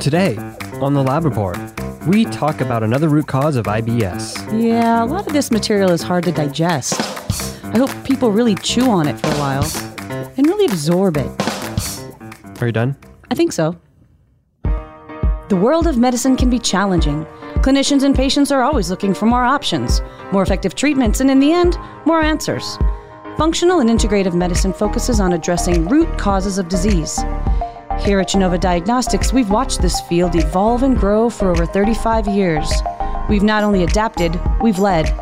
Today, on the Lab Report, we talk about another root cause of IBS. Yeah, a lot of this material is hard to digest. I hope people really chew on it for a while and really absorb it. Are you done? I think so. The world of medicine can be challenging. Clinicians and patients are always looking for more options, more effective treatments, and in the end, more answers. Functional and integrative medicine focuses on addressing root causes of disease. Here at Genova Diagnostics, we've watched this field evolve and grow for over 35 years. We've not only adapted, we've led.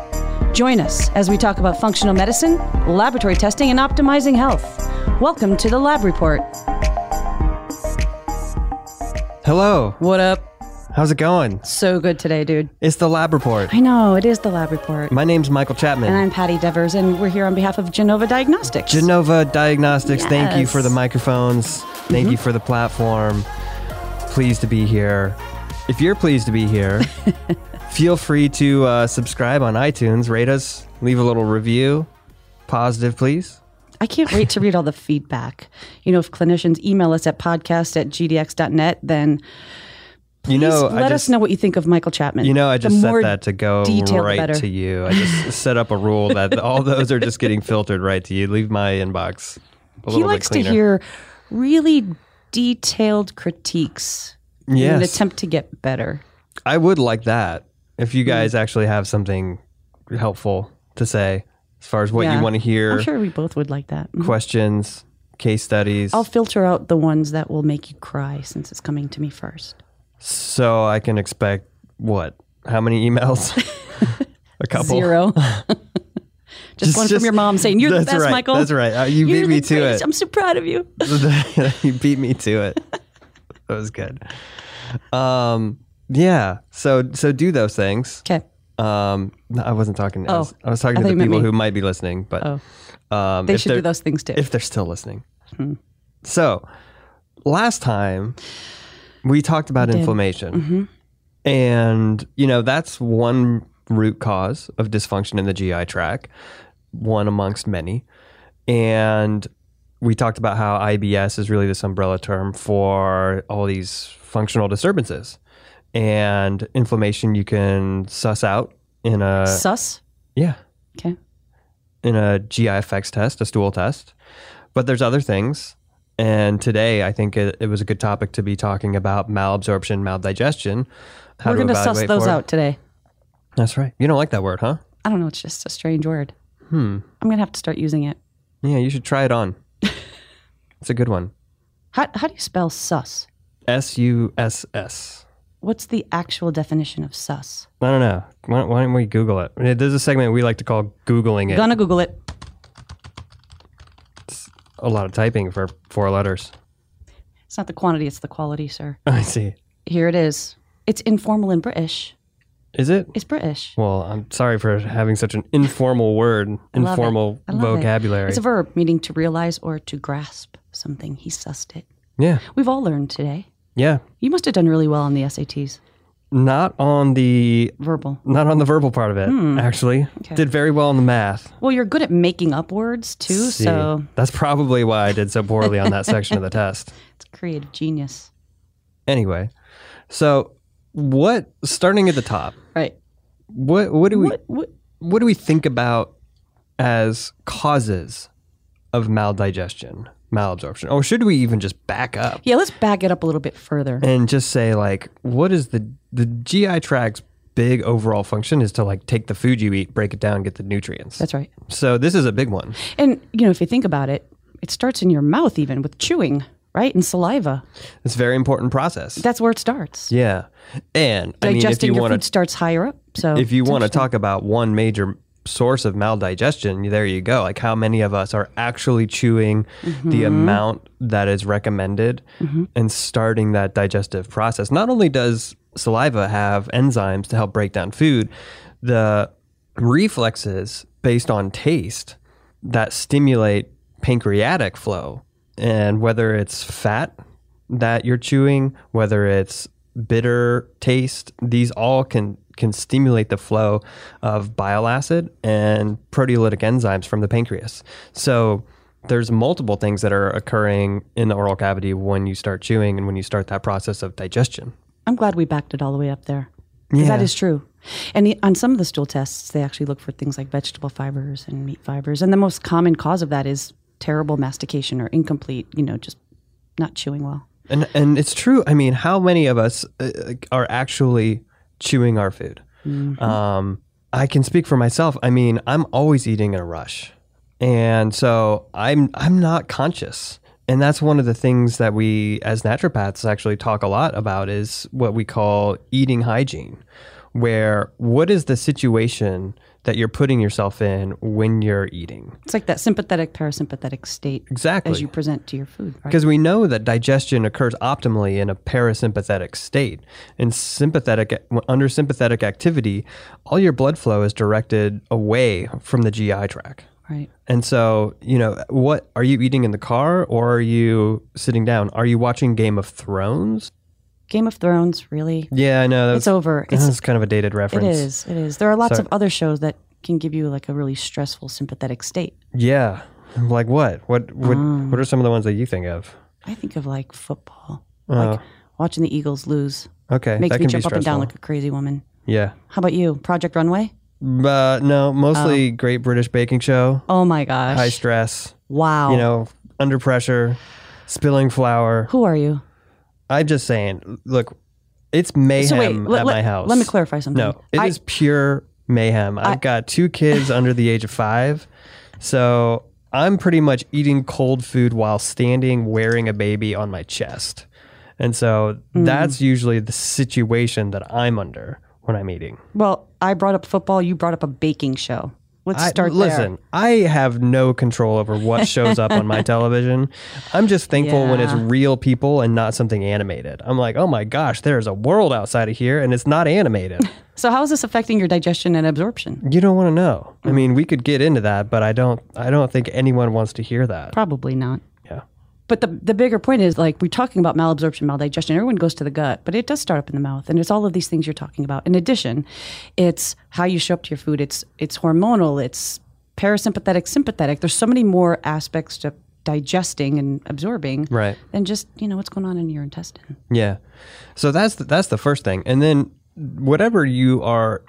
Join us as we talk about functional medicine, laboratory testing, and optimizing health. Welcome to the Lab Report. Hello, What up? How's it going? So good today, dude. It's the Lab Report. I know, it is the Lab Report. My name's Michael Chapman. And I'm Patti Devers, and we're here on behalf of Genova Diagnostics. Genova Diagnostics, thank you for the microphones. Thank you for the platform. Pleased to be here. If you're pleased to be here, feel free to uh, subscribe on iTunes, rate us, leave a little review. Positive, please. I can't wait to read all the feedback. You know, if clinicians email us at podcast at gdx.net, then You know, let I us know what you think of Michael Chapman. you know, I The just set that to go right better. to you. I just set up a rule that all those are just getting filtered right to you. Leave my inbox He likes to hear really detailed critiques in an attempt to get better. I would like that if you guys actually have something helpful to say as far as what Yeah. you want to hear, I'm sure we both would like that. Mhm. questions, case studies, I'll filter out the ones that will make you cry since it's coming to me first. So I can expect what? How many emails? A couple. Zero. just, one from your mom saying, You're the best, right. Michael. That's right. Uh, you You're beat me to greatest. it. I'm so proud of you. you beat me to it. That was good. Um, yeah. So so do those things. Okay. Um, no, I wasn't talking. I Oh, was, I was talking I to the people who might be listening, but Oh. um, They should do those things too. if they're still listening. Hmm. So, last time we talked about did. inflammation. Mm-hmm. And, you know, that's one root cause of dysfunction in the GI tract, one amongst many. And we talked about how IBS is really this umbrella term for all these functional disturbances. And inflammation you can suss out in a suss? yeah, Okay. in a GI effects test, a stool test. But there's other things. And today, I think it, it was a good topic to be talking about malabsorption, maldigestion. We're going to suss those out today. That's right. You don't like that word, huh? I don't know. It's just a strange word. Hmm. I'm going to have to start using it. Yeah, you should try it on. it's a good one. How, how do you spell sus? S U S S. What's the actual definition of sus? I don't know. Why, why don't we Google it? There's a segment we like to call Googling it. Gonna Google it. A lot of typing for four letters. It's not the quantity, it's the quality, sir. I see. Here it is. It's informal and British. Is it? It's British. Well, I'm sorry for having such an informal word, it. informal it. vocabulary. It's a verb meaning to realize or to grasp something. He sussed it. yeah, We've all learned today. yeah. You must have done really well on the SATs. Not on the Verbal. not on the verbal part of it. Actually, Hmm. Okay. did very well in the math. Well, you're good at making up words too, See, so that's probably why I did so poorly on that section of the test. it's creative genius. Anyway, so what? Starting at the top, Right. what what do we What, what, what do we think about as causes of maldigestion, malabsorption, or should we even just back up? yeah, let's back it up a little bit further. and just say like what is the the GI tract's big overall function is to like take the food you eat, break it down, get the nutrients. That's right. so this is a big one. And you know, if you think about it, it starts in your mouth even with chewing, right? And saliva. It's a very important process. That's where it starts. yeah. And I mean if Digesting you your want food starts higher up. So if you want to talk about one major source of maldigestion, there you go. Like how many of us are actually chewing Mm-hmm. the amount that is recommended and starting that digestive process. Not only does saliva have enzymes to help break down food, the reflexes based on taste that stimulate pancreatic flow and whether it's fat that you're chewing, whether it's bitter taste, these all can can stimulate the flow of bile acid and proteolytic enzymes from the pancreas. So there's multiple things that are occurring in the oral cavity when you start chewing and when you start that process of digestion. I'm glad we backed it all the way up there. Yeah. That is true. And on some of the stool tests, they actually look for things like vegetable fibers and meat fibers. And the most common cause of that is terrible mastication or incomplete, you know, just not chewing well. And and it's true. I mean, how many of us uh, are actually chewing our food? Um, I can speak for myself. I mean, I'm always eating in a rush, and so I'm I'm not conscious. And that's one of the things that we as naturopaths actually talk a lot about is what we call eating hygiene, where what is the situation that you're putting yourself in when you're eating? It's like that sympathetic parasympathetic state Exactly. as you present to your food, right? Because we know that digestion occurs optimally in a parasympathetic state. In sympathetic, under sympathetic activity, all your blood flow is directed away from the GI tract. Right. And so, you know, what are you eating in the car or are you sitting down? Are you watching Game of Thrones? Game of Thrones, really? Yeah, I know. It's over. It's, that's kind of a dated reference. It is. It is. There are lots So- of other shows that can give you like a really stressful sympathetic state. Yeah. Like what? What what Mm. what are some of the ones that you think of? I think of like football, like watching the Eagles lose. Okay. Makes Oh. me jump up and down like a crazy woman. Yeah. How about you? Project Runway? But no, mostly Great British Baking Show. Oh my gosh. high stress, wow. you know, under pressure, spilling flour. Who are you? I'm just saying, look, it's mayhem So wait, at my house. let me clarify something. No, it is I- pure mayhem. I've got two kids under the age of five. So I'm pretty much eating cold food while standing wearing a baby on my chest. And so Hmm. that's usually the situation that I'm under when I'm eating. Well, I brought up football. You brought up a baking show. Let's I- start listen, I have no control over what shows up on my television. I'm just thankful when it's real people and not something animated. I'm like, oh my gosh, there's a world outside of here and it's not animated. So, how is this affecting your digestion and absorption? you don't want to know. Mm. I mean, we could get into that, but I don't. I don't think anyone wants to hear that. Probably not. But the, the bigger point is like we're talking about malabsorption, maldigestion. Everyone goes to the gut, but it does start up in the mouth, and it's all of these things you're talking about. In addition, it's how you show up to your food. It's it's hormonal. It's parasympathetic, sympathetic. There's so many more aspects to digesting and absorbing Right. than just you know what's going on in your intestine. Yeah. So that's the, that's the first thing, and then whatever you are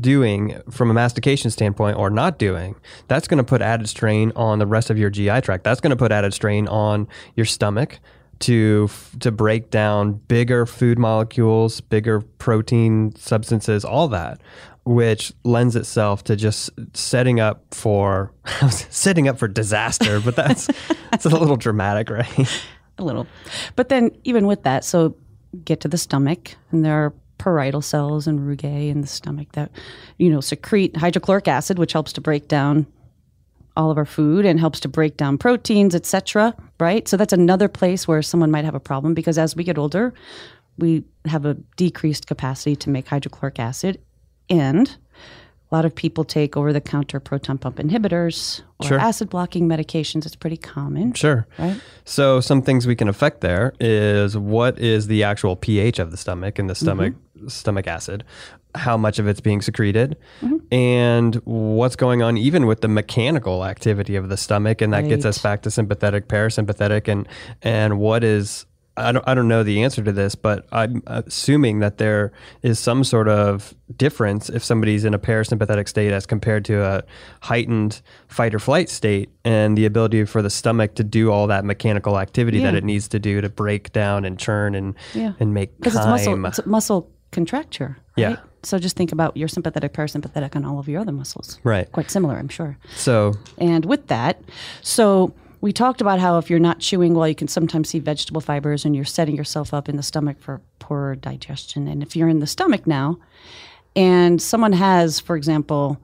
doing from a mastication standpoint or not doing, that's going to put added strain on the rest of your GI tract. That's going to put added strain on your stomach to to break down bigger food molecules, bigger protein substances, all that, which lends itself to just setting up for setting up for disaster. But that's that's a little dramatic, right? a little. But then, even with that, so get to the stomach, and there are parietal cells and rugae in the stomach that, you know, secrete hydrochloric acid, which helps to break down all of our food and helps to break down proteins, etc. Right. So that's another place where someone might have a problem because as we get older, we have a decreased capacity to make hydrochloric acid, and a lot of people take over-the-counter proton pump inhibitors or Sure. acid blocking medications. It's pretty common. Sure. Right. So some things we can affect there is what is the actual pH of the stomach and the mm-hmm. stomach stomach acid, how much of it's being secreted, mm-hmm. and what's going on even with the mechanical activity of the stomach, and that gets us back to sympathetic, parasympathetic, and and what is I don't, I don't know the answer to this, but I'm assuming that there is some sort of difference if somebody's in a parasympathetic state as compared to a heightened fight or flight state and the ability for the stomach to do all that mechanical activity that it needs to do to break down and churn and Yeah. and make because it's muscle it's muscle contracture Yeah. right? so just think about your sympathetic parasympathetic and all of your other muscles Right. quite similar i'm sure So and with that so we talked about how if you're not chewing well you can sometimes see vegetable fibers and you're setting yourself up in the stomach for poor digestion. And if you're in the stomach now and someone has for example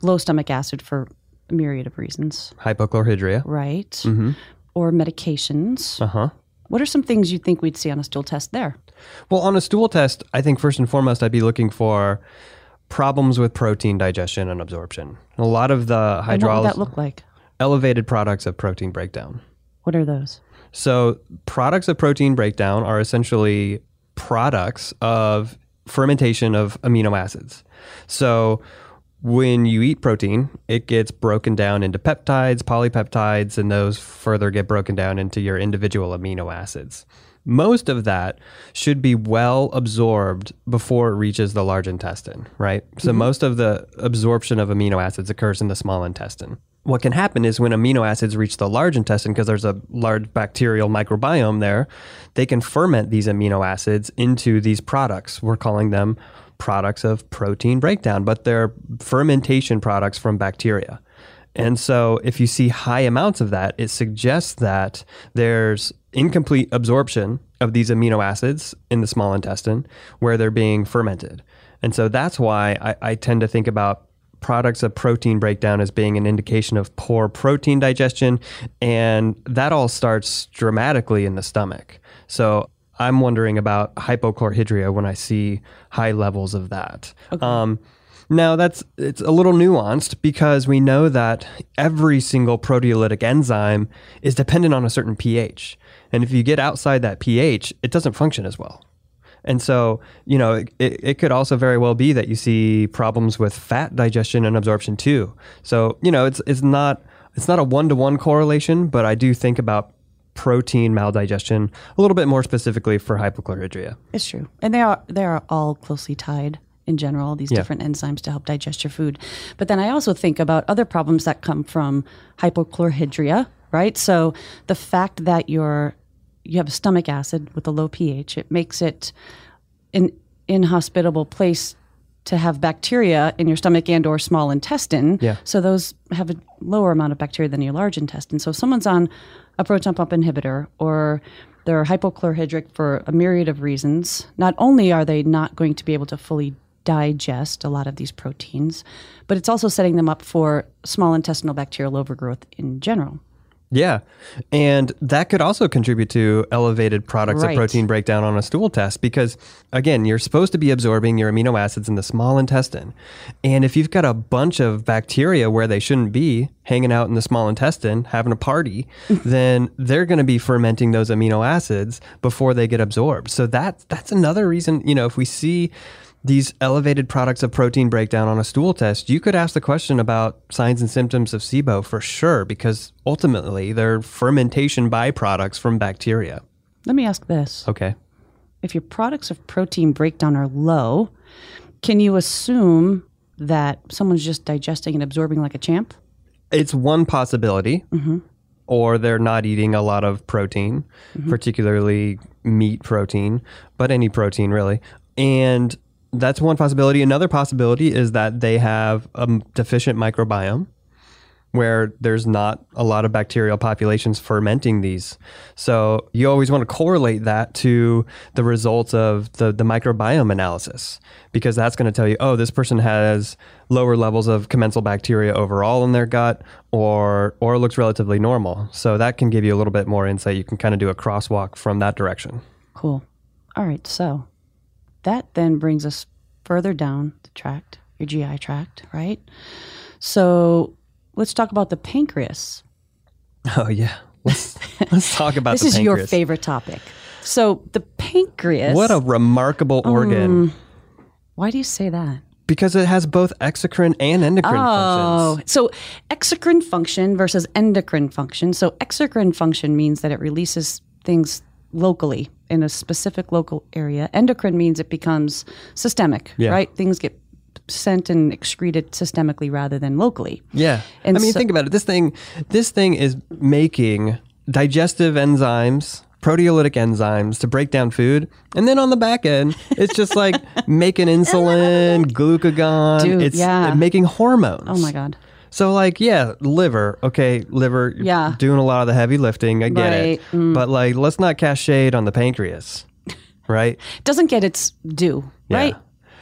low stomach acid for a myriad of reasons. Hypochlorhydria. right. Or medications. Uh huh. what are some things you think we'd see on a stool test there? Well, on a stool test, I think first and foremost, I'd be looking for problems with protein digestion and absorption. A lot of the and what would that look like elevated products of protein breakdown. what are those So, products of protein breakdown are essentially products of fermentation of amino acids. So, when you eat protein, it gets broken down into peptides, polypeptides, and those further get broken down into your individual amino acids. Most of that should be well absorbed before it reaches the large intestine, right? So, mm-hmm. most of the absorption of amino acids occurs in the small intestine. What can happen is when amino acids reach the large intestine, because there's a large bacterial microbiome there, they can ferment these amino acids into these products. We're calling them products of protein breakdown, but they're fermentation products from bacteria. And so, if you see high amounts of that, it suggests that there's incomplete absorption of these amino acids in the small intestine where they're being fermented. And so, that's why I, I tend to think about products of protein breakdown as being an indication of poor protein digestion. And that all starts dramatically in the stomach. So, I'm wondering about hypochlorhydria when I see high levels of that. Um, now that's it's a little nuanced because we know that every single proteolytic enzyme is dependent on a certain pH. And if you get outside that pH, it doesn't function as well. And so, you know, it, it, could also very well be that you see problems with fat digestion and absorption too. So, you know, it's it's not it's not a one to one correlation, but I do think about protein maldigestion a little bit more specifically for hypochlorhydria. It's true, and they are they are all closely tied in general. These Yeah. different enzymes to help digest your food. But then I also think about other problems that come from hypochlorhydria, right? So the fact that you're you have a stomach acid with a low pH, it makes it an inhospitable place to have bacteria in your stomach and or small intestine. Yeah. So those have a lower amount of bacteria than your large intestine. So if someone's on a proton pump inhibitor or they're hypochlorhydric for a myriad of reasons, not only are they not going to be able to fully digest a lot of these proteins, but it's also setting them up for small intestinal bacterial overgrowth in general. Yeah. And that could also contribute to elevated products Right. of protein breakdown on a stool test because, again, you're supposed to be absorbing your amino acids in the small intestine. And if you've got a bunch of bacteria where they shouldn't be hanging out in the small intestine, having a party, then they're going to be fermenting those amino acids before they get absorbed. So that, that's another reason, you know, if we see these elevated products of protein breakdown on a stool test, you could ask the question about signs and symptoms of SIBO for sure, because ultimately they're fermentation byproducts from bacteria. Let me ask this. Okay. if your products of protein breakdown are low, can you assume that someone's just digesting and absorbing like a champ? It's one possibility, mm-hmm. or they're not eating a lot of protein, mm-hmm. particularly meat protein, but any protein really. And that's one possibility. Another possibility is that they have a deficient microbiome where there's not a lot of bacterial populations fermenting these. So you always want to correlate that to the results of the, the microbiome analysis because that's going to tell you, oh, this person has lower levels of commensal bacteria overall in their gut or or looks relatively normal. So that can give you a little bit more insight. You can kind of do a crosswalk from that direction. Cool. All right. So that then brings us further down the tract, your GI tract, right? So let's talk about the pancreas. Oh yeah. Let's let's talk about This is your favorite topic. So the pancreas. What a remarkable um, organ Why do you say that? because it has both exocrine and endocrine Oh, functions. so exocrine function versus endocrine function. So exocrine function means that it releases things locally in a specific local area. Endocrine means it becomes systemic, Yeah. right? Things get sent and excreted systemically rather than locally. Yeah. And I mean, so- think about it. This thing, this thing is making digestive enzymes, proteolytic enzymes to break down food, and then on the back end, it's just like making insulin, glucagon. Dude, it's yeah. making hormones. Oh my god. So like, yeah, liver. Okay, liver. Yeah. Doing a lot of the heavy lifting. I get it. Right, mm. But like, let's not cast shade on the pancreas, right? Doesn't get its due, right?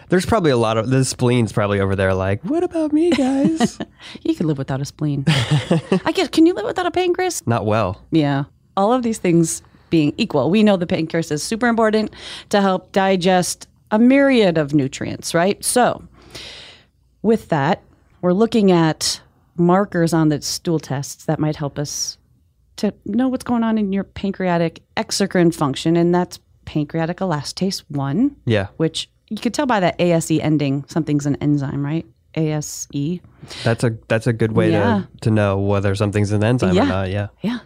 There's probably a lot of the spleen's probably over there. Like, what about me, guys? You could live without a spleen. I guess can you live without a pancreas? not well. Yeah. All of these things being equal, we know the pancreas is super important to help digest a myriad of nutrients, right? So, with that, we're looking at markers on the stool tests that might help us to know what's going on in your pancreatic exocrine function, and that's pancreatic elastase 1, Yeah. which you could tell by that ASE ending, something's an enzyme, right? ASE. That's a that's a good way Yeah. to to know whether something's an enzyme Yeah. or not. Yeah. Yeah.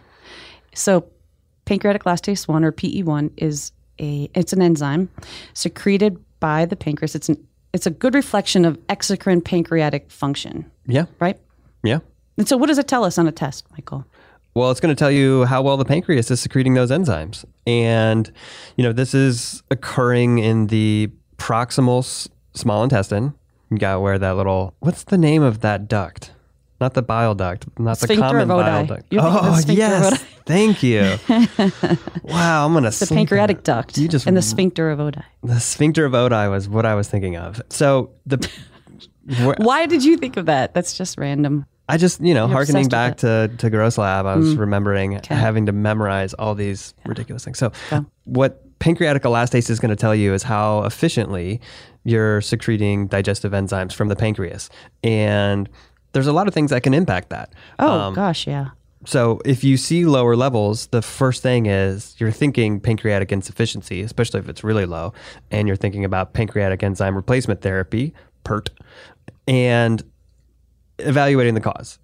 So pancreatic elastase 1 or PE1 is a it's an enzyme secreted by the pancreas. It's an it's a good reflection of exocrine pancreatic function, Yeah. right? Yeah. And so what does it tell us on a test, Michael? Well, it's going to tell you how well the pancreas is secreting those enzymes. And, you know, this is occurring in the proximal s- small intestine. You got where that little, what's the name of that duct? Not the bile duct, not the Sphincter common of bile duct. You're Oh, yes. Thank you. wow, I'm going to The pancreatic duct You just and the sphincter of Oddi. The sphincter of Oddi was what I was thinking of. So the, Why did you think of that? That's just random. I just, you know, You're harkening back to, to Gross Lab, I was mm. remembering having to memorize all these ridiculous things. So, what pancreatic elastase is going to tell you is how efficiently you're secreting digestive enzymes from the pancreas. And there's a lot of things that can impact that. Oh Um, gosh, yeah. so if you see lower levels, the first thing is you're thinking pancreatic insufficiency, especially if it's really low, and you're thinking about pancreatic enzyme replacement therapy, PERT, and evaluating the cause.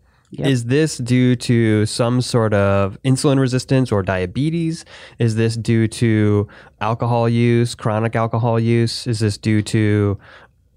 Is this due to some sort of insulin resistance or diabetes? Is this due to alcohol use, chronic alcohol use? Is this due to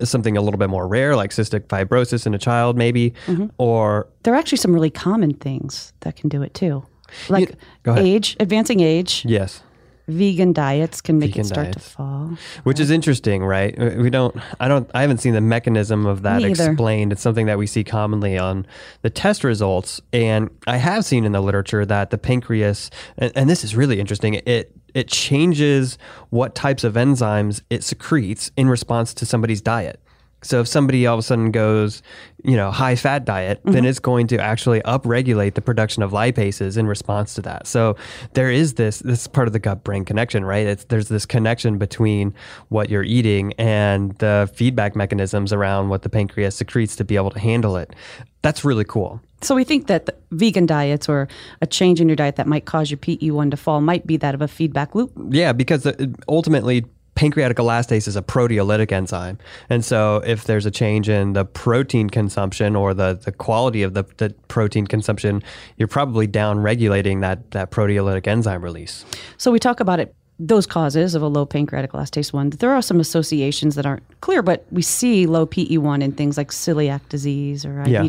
something a little bit more rare, like cystic fibrosis in a child, maybe? Or There are actually some really common things that can do it too. Like ahead. age, advancing age, yes, vegan diets can make Vegan it start to fall. which is interesting, right? Uh, We don't, I don't, I haven't seen the mechanism of that Me explained. It's something that we see commonly on the test results, and I have seen in the literature that the pancreas, and, and this is really interesting. It it changes what types of enzymes it secretes in response to somebody's diet. So if somebody all of a sudden goes, you know, high fat diet, Mm-hmm. then it's going to actually upregulate the production of lipases in response to that. So there is this this is part of the gut brain connection, right? It's there's this connection between what you're eating and the feedback mechanisms around what the pancreas secretes to be able to handle it. That's really cool. So we think that the vegan diets or a change in your diet that might cause your PE1 to fall might be that of a feedback loop. Yeah, because uh, ultimately pancreatic elastase is a proteolytic enzyme. And so if there's a change in the protein consumption or the, the quality of the, the protein consumption, you're probably down regulating that, that proteolytic enzyme release. So we talk about it those causes of a low pancreatic elastase 1. There are some associations that aren't clear, but we see low PE1 in things like celiac disease or Yeah.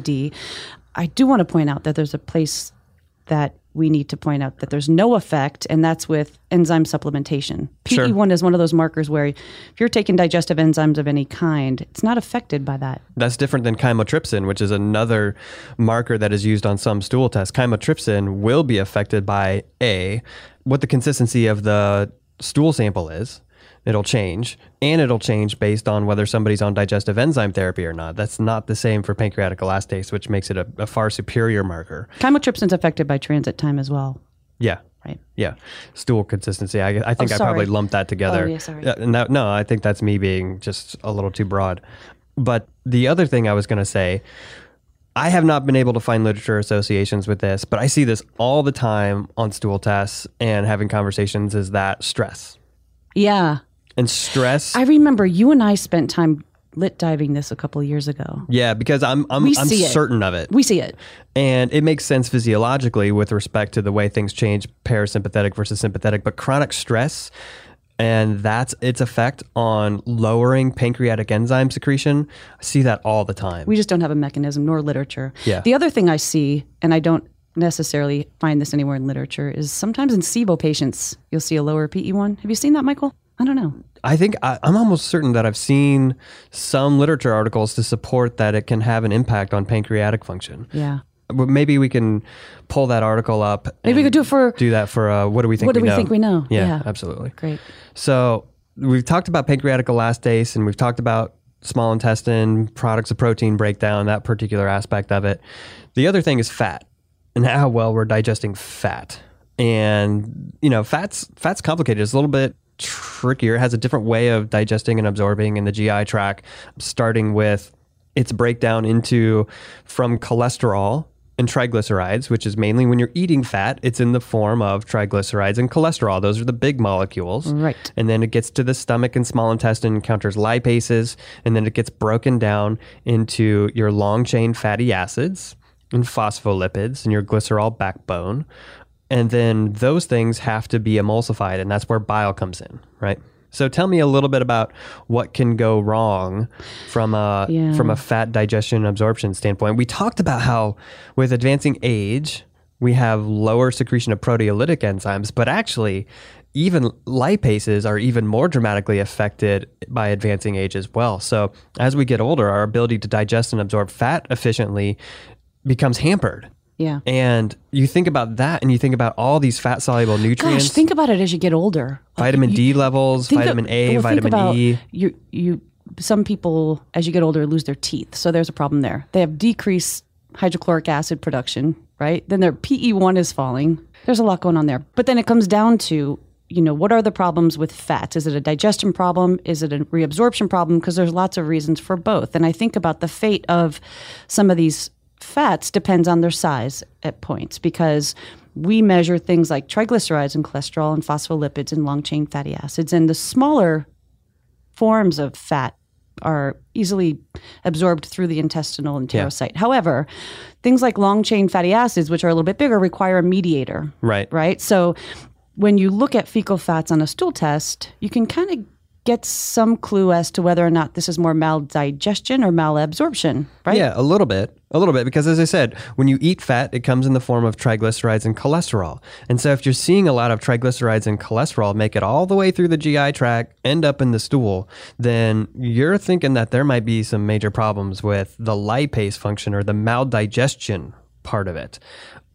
I do want to point out that there's a place that we need to point out that there's no effect, and that's with enzyme supplementation. Sure. PE1 is one of those markers where if you're taking digestive enzymes of any kind, it's not affected by that. That's different than chymotrypsin, which is another marker that is used on some stool tests. Chymotrypsin will be affected by A, what the consistency of the stool sample is. It'll change, and it'll change based on whether somebody's on digestive enzyme therapy or not. That's not the same for pancreatic elastase, which makes it a, a far superior marker. Chymotrypsin's affected by transit time as well, Yeah. right? Yeah, stool consistency. I, I think Oh, I probably lumped that together. Oh, yeah, sorry. Uh, and that, no, I think that's me being just a little too broad. But the other thing I was going to say, I have not been able to find literature associations with this, but I see this all the time on stool tests and having conversations. Is that stress Yeah. And stress? I remember you and I spent time lit diving this a couple of years ago. yeah, because I'm I'm, I'm see it. certain of it. We see it. And it makes sense physiologically with respect to the way things change parasympathetic versus sympathetic, but chronic stress and that's its effect on lowering pancreatic enzyme secretion. I see that all the time. We just don't have a mechanism nor literature. Yeah. The other thing I see, and I don't necessarily find this anywhere in literature, is sometimes in SIBO patients, you'll see a lower PE1. Have you seen that, Michael? I don't know. I think I, I'm almost certain that I've seen some literature articles to support that it can have an impact on pancreatic function. Yeah. But maybe we can pull that article up. Maybe we could do it for do that for uh, what do we think what do we we think we know? Yeah, Yeah. absolutely. great. So we've talked about pancreatic elastase and we've talked about small intestine, products of protein breakdown, that particular aspect of it. The other thing is fat and how well we're digesting fat. And you know, fat's fat's complicated. It's a little bit trickier. It has a different way of digesting and absorbing in the GI tract, starting with its breakdown into from cholesterol and triglycerides, which is mainly when you're eating fat, it's in the form of triglycerides and cholesterol. Those are the big molecules. Right. And then it gets to the stomach and small intestine, encounters lipases, and then it gets broken down into your long chain fatty acids and phospholipids and your glycerol backbone. And then those things have to be emulsified, and that's where bile comes in, right? So tell me a little bit about what can go wrong from a Yeah. from a fat digestion and absorption standpoint. We talked about how with advancing age, we have lower secretion of proteolytic enzymes, but actually even lipases are even more dramatically affected by advancing age as well. So as we get older, our ability to digest and absorb fat efficiently becomes hampered. Yeah. And you think about that and you think about all these fat soluble nutrients, Gosh, think about it as you get older. vitamin You- D levels, think of- vitamin A, well, vitamin E. You you some people as you get older lose their teeth, so there's a problem there. They have decreased hydrochloric acid production, right? Then their PE1 is falling. There's a lot going on there. But then it comes down to you know what are the problems with fat? Is it a digestion problem? Is it a reabsorption problem? Because there's lots of reasons for both. And I think about the fate of some of these fats depends on their size at points because we measure things like triglycerides and cholesterol and phospholipids and long chain fatty acids. And the smaller forms of fat are easily absorbed through the intestinal enterocyte. However, things like long chain fatty acids, which are a little bit bigger, require a mediator, Right. right? So when you look at fecal fats on a stool test, you can kind of get some clue as to whether or not this is more maldigestion or malabsorption, right? Yeah, a little bit. A little bit. Because as I said, when you eat fat, it comes in the form of triglycerides and cholesterol. And so if you're seeing a lot of triglycerides and cholesterol make it all the way through the GI tract, end up in the stool, then you're thinking that there might be some major problems with the lipase function or the maldigestion part of it.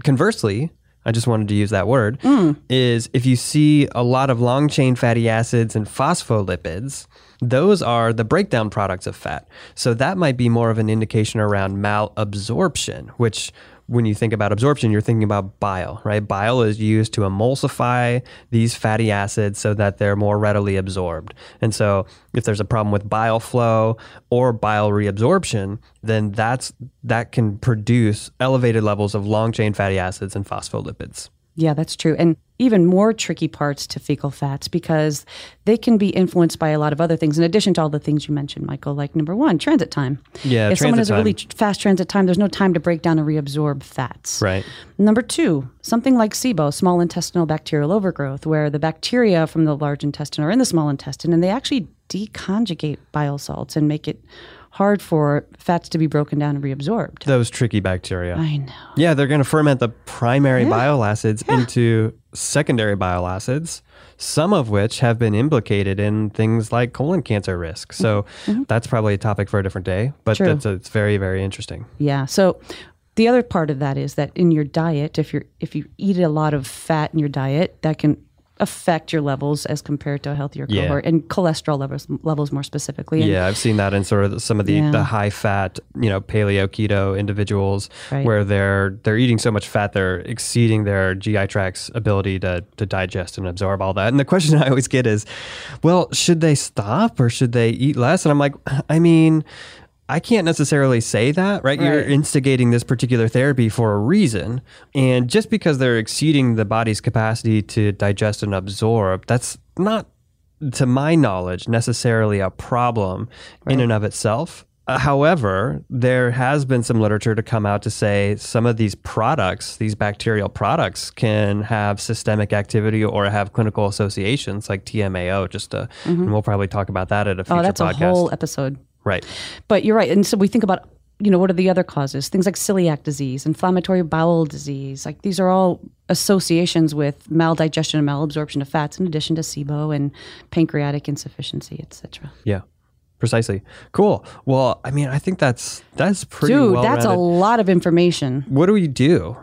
Conversely, I just wanted to use that word, mm. is if you see a lot of long chain fatty acids and phospholipids, those are the breakdown products of fat. So that might be more of an indication around malabsorption, which when you think about absorption, you're thinking about bile, right? Bile is used to emulsify these fatty acids so that they're more readily absorbed. And so if there's a problem with bile flow or bile reabsorption, then that's that can produce elevated levels of long chain fatty acids and phospholipids. Yeah, that's true. And even more tricky parts to fecal fats because they can be influenced by a lot of other things in addition to all the things you mentioned, Michael. Like number one, transit time. Yeah, if someone has a really fast transit time, there's no time to break down and reabsorb fats. Right. Number two, something like SIBO, small intestinal bacterial overgrowth, where the bacteria from the large intestine are in the small intestine and they actually deconjugate bile salts and make it hard for fats to be broken down and reabsorbed. Those tricky bacteria. I know. Yeah, they're going to ferment the primary bile acids into secondary bile acids, some of which have been implicated in things like colon cancer risk. So that's probably a topic for a different day, but Mm-hmm. True. that's it's very very interesting. Yeah. So the other part of that is that in your diet, if you're if you eat a lot of fat in your diet, that can affect your levels as compared to a healthier Yeah. cohort and cholesterol levels levels more specifically. And Yeah, I've seen that in sort of some of the, Yeah. the high fat, you know, paleo keto individuals Right. where they're they're eating so much fat they're exceeding their GI tract's ability to to digest and absorb all that. And the question I always get is, well, should they stop or should they eat less? And I'm like, I mean, I can't necessarily say that, right? You're instigating this particular therapy for a reason. And just because they're exceeding the body's capacity to digest and absorb, that's not to my knowledge, necessarily a problem in and of itself. Uh, however, there has been some literature to come out to say some of these products, these bacterial products, can have systemic activity or have clinical associations like TMAO. Just to, and we'll probably talk about that at a future Mm-hmm. oh, that's podcast. a whole episode. Right. But you're right. And so we think about, you know, what are the other causes? Things like celiac disease, inflammatory bowel disease. Like these are all associations with maldigestion and malabsorption of fats in addition to SIBO and pancreatic insufficiency, et cetera. Yeah. Precisely. Cool. Well, I mean, I think that's that's pretty. Dude, well that's a lot of information. what do we do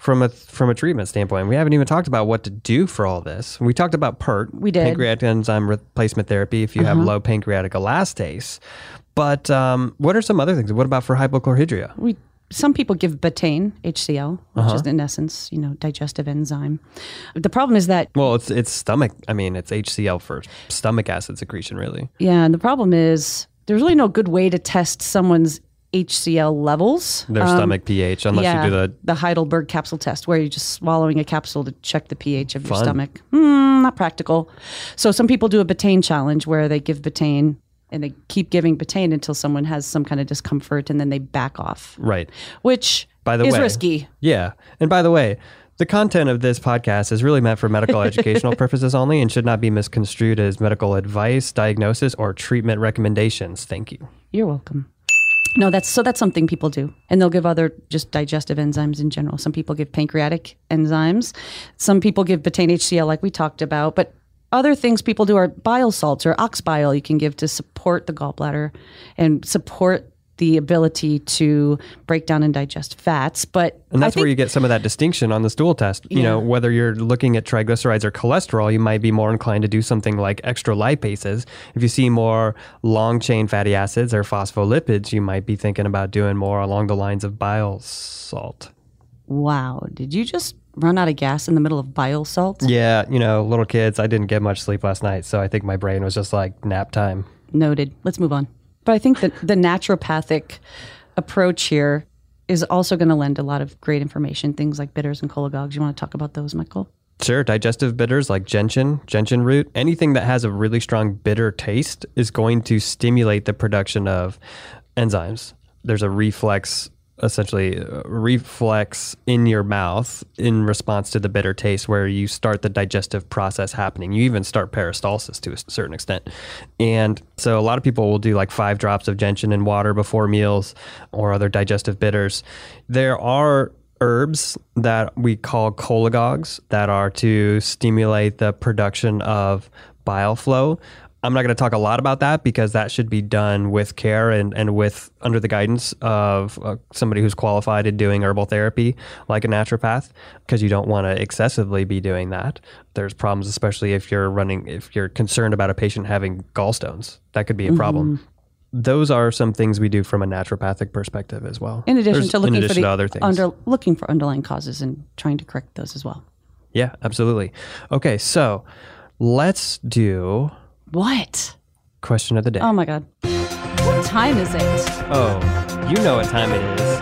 from a from a treatment standpoint? We haven't even talked about what to do for all this. We talked about PERT, We did. Uh-huh. pancreatic enzyme replacement therapy, if you have low pancreatic elastase. But um, what are some other things? What about for hypochlorhydria? we some people give betaine HCl, which Uh-huh. is in essence, you know, digestive enzyme. The problem is that Well, it's it's stomach. I mean, it's HCl for stomach acid secretion, really. yeah, and the problem is there's really no good way to test someone's HCl levels. Their Um, stomach pH, unless yeah, you do the the Heidelberg capsule test, where you're just swallowing a capsule to check the pH of your stomach. Hmm, not practical. So some people do a betaine challenge where they give betaine and they keep giving betaine until someone has some kind of discomfort, and then they back off, right. which By the is way, risky. Yeah. And by the way, the content of this podcast is really meant for medical educational purposes only and should not be misconstrued as medical advice, diagnosis, or treatment recommendations. Thank you. You're welcome. No, that's so that's something people do. And they'll give other just digestive enzymes in general. Some people give pancreatic enzymes. Some people give betaine HCl like we talked about, but other things people do are bile salts or ox bile you can give to support the gallbladder and support the ability to break down and digest fats. But And that's think where you get some of that distinction on the stool test. You know, whether you're looking at triglycerides or cholesterol, you might be more inclined to do something like extra lipases. If you see more long chain fatty acids or phospholipids, you might be thinking about doing more along the lines of bile salt. wow, did you just run out of gas in the middle of bile salts? Yeah, you know, little kids, I didn't get much sleep last night, so I think my brain was just like nap time. Noted. Let's move on. But I think that the naturopathic approach here is also going to lend a lot of great information, things like bitters and cholagogues. You want to talk about those, Michael? Sure, digestive bitters like gentian, gentian root, anything that has a really strong bitter taste is going to stimulate the production of enzymes. There's a reflex, essentially, uh, reflex in your mouth in response to the bitter taste, where you start the digestive process happening. You even start peristalsis to a certain extent. And so a lot of people will do like five drops of gentian in water before meals or other digestive bitters. There are herbs that we call cholagogues that are to stimulate the production of bile flow. I'm not going to talk a lot about that because that should be done with care and, and with under the guidance of uh, somebody who's qualified in doing herbal therapy, like a naturopath, because you don't want to excessively be doing that. There's problems, especially if you're running, if you're concerned about a patient having gallstones. That could be a problem. Those are some things we do from a naturopathic perspective as well. In addition There's- to looking in for the other things. under looking for underlying causes and trying to correct those as well. Yeah, absolutely. Okay, so let's do What? question of the day. Oh my god. What time is it? oh, you know what time it is.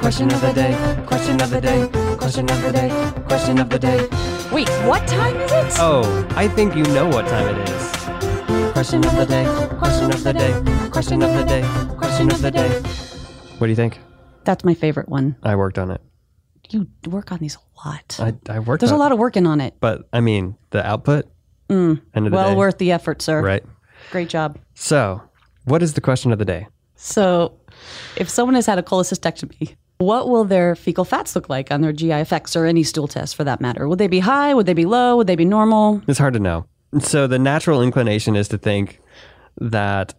Question of the day. Question of the day. Question of the day. Question of the day. Wait, what time is it? Oh, I think you know what time it is. Question of the day. Question of the day. Question of the day. Question of the day. What do you think? That's my favorite one. I worked on it. You work on these a lot. I, I worked There's a lot of working on it. But I mean, the output, Mm. end of the Well day, worth the effort, sir. right? Great job. So, what is the question of the day? So, if someone has had a cholecystectomy, what will their fecal fats look like on their GI effects or any stool test for that matter? Would they be high? Would they be low? Would they be normal? It's hard to know. So the natural inclination is to think that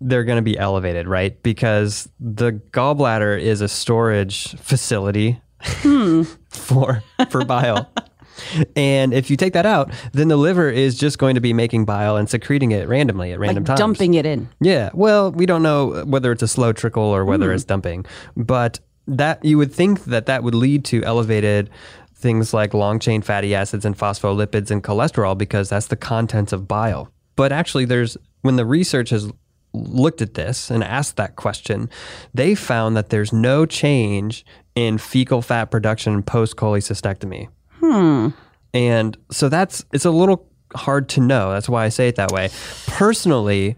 they're going to be elevated, right? Because the gallbladder is a storage facility hmm. for for bile. And if you take that out, then the liver is just going to be making bile and secreting it randomly at random Like times. dumping it in. Yeah. Well, we don't know whether it's a slow trickle or whether hmm. it's dumping, but that you would think that that would lead to elevated things like long chain fatty acids and phospholipids and cholesterol because that's the contents of bile. But actually, there's when the research has looked at this and asked that question, they found that there's no change in fecal fat production post cholecystectomy. And so that's it's a little hard to know. That's why I say it that way. Personally,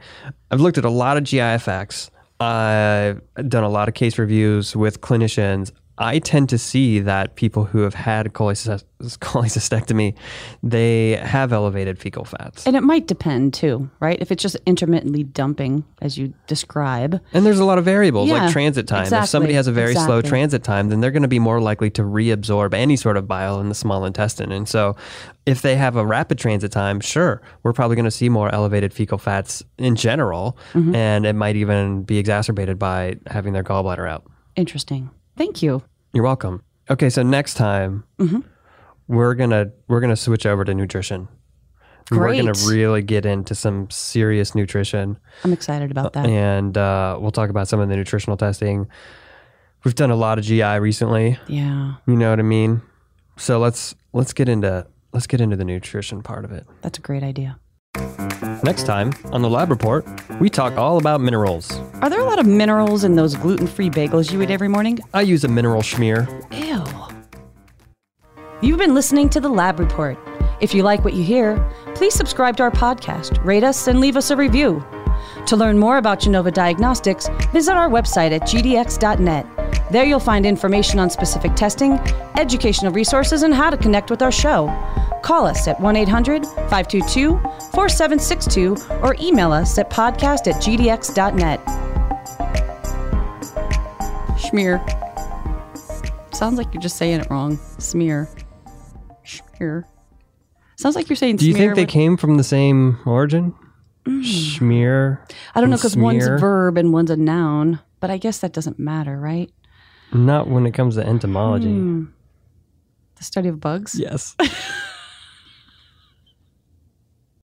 I've looked at a lot of GIFX. I've done a lot of case reviews with clinicians. I tend to see that people who have had cholecys- cholecystectomy, they have elevated fecal fats. And it might depend too, right? If it's just intermittently dumping, as you describe. And there's a lot of variables Yeah, like transit time. If somebody has a very slow transit time, then they're going to be more likely to reabsorb any sort of bile in the small intestine. And so, if they have a rapid transit time, sure, we're probably going to see more elevated fecal fats in general. Mm-hmm. And it might even be exacerbated by having their gallbladder out. Interesting. Thank you. You're welcome. Okay, so next time Mm-hmm. we're gonna we're gonna switch over to nutrition. Great. We're gonna really get into some serious nutrition. I'm excited about that. and uh, we'll talk about some of the nutritional testing. We've done a lot of GI recently. Yeah, You know what I mean? So let's let's get into let's get into the nutrition part of it. that's a great idea. Next time on the lab report, we talk all about minerals. Are there a lot of minerals in those gluten free bagels you eat every morning? I use a mineral schmear. Ew. You've been listening to The Lab Report. If you like what you hear, please subscribe to our podcast, rate us, and leave us a review. To learn more about Genova Diagnostics, visit our website at gdx.net. There you'll find information on specific testing, educational resources, and how to connect with our show. Call us at 1 800 522 4762 or email us at podcast at gdx.net. Schmear. Sounds like you're just saying it wrong. Smear. Schmear. Sounds like you're saying Do you think they with- came from the same origin? Schmear. I don't know and because one's smear? verb and one's a noun, but I guess that doesn't matter, right? Not when it comes to entomology. Hmm. The study of bugs. Yes.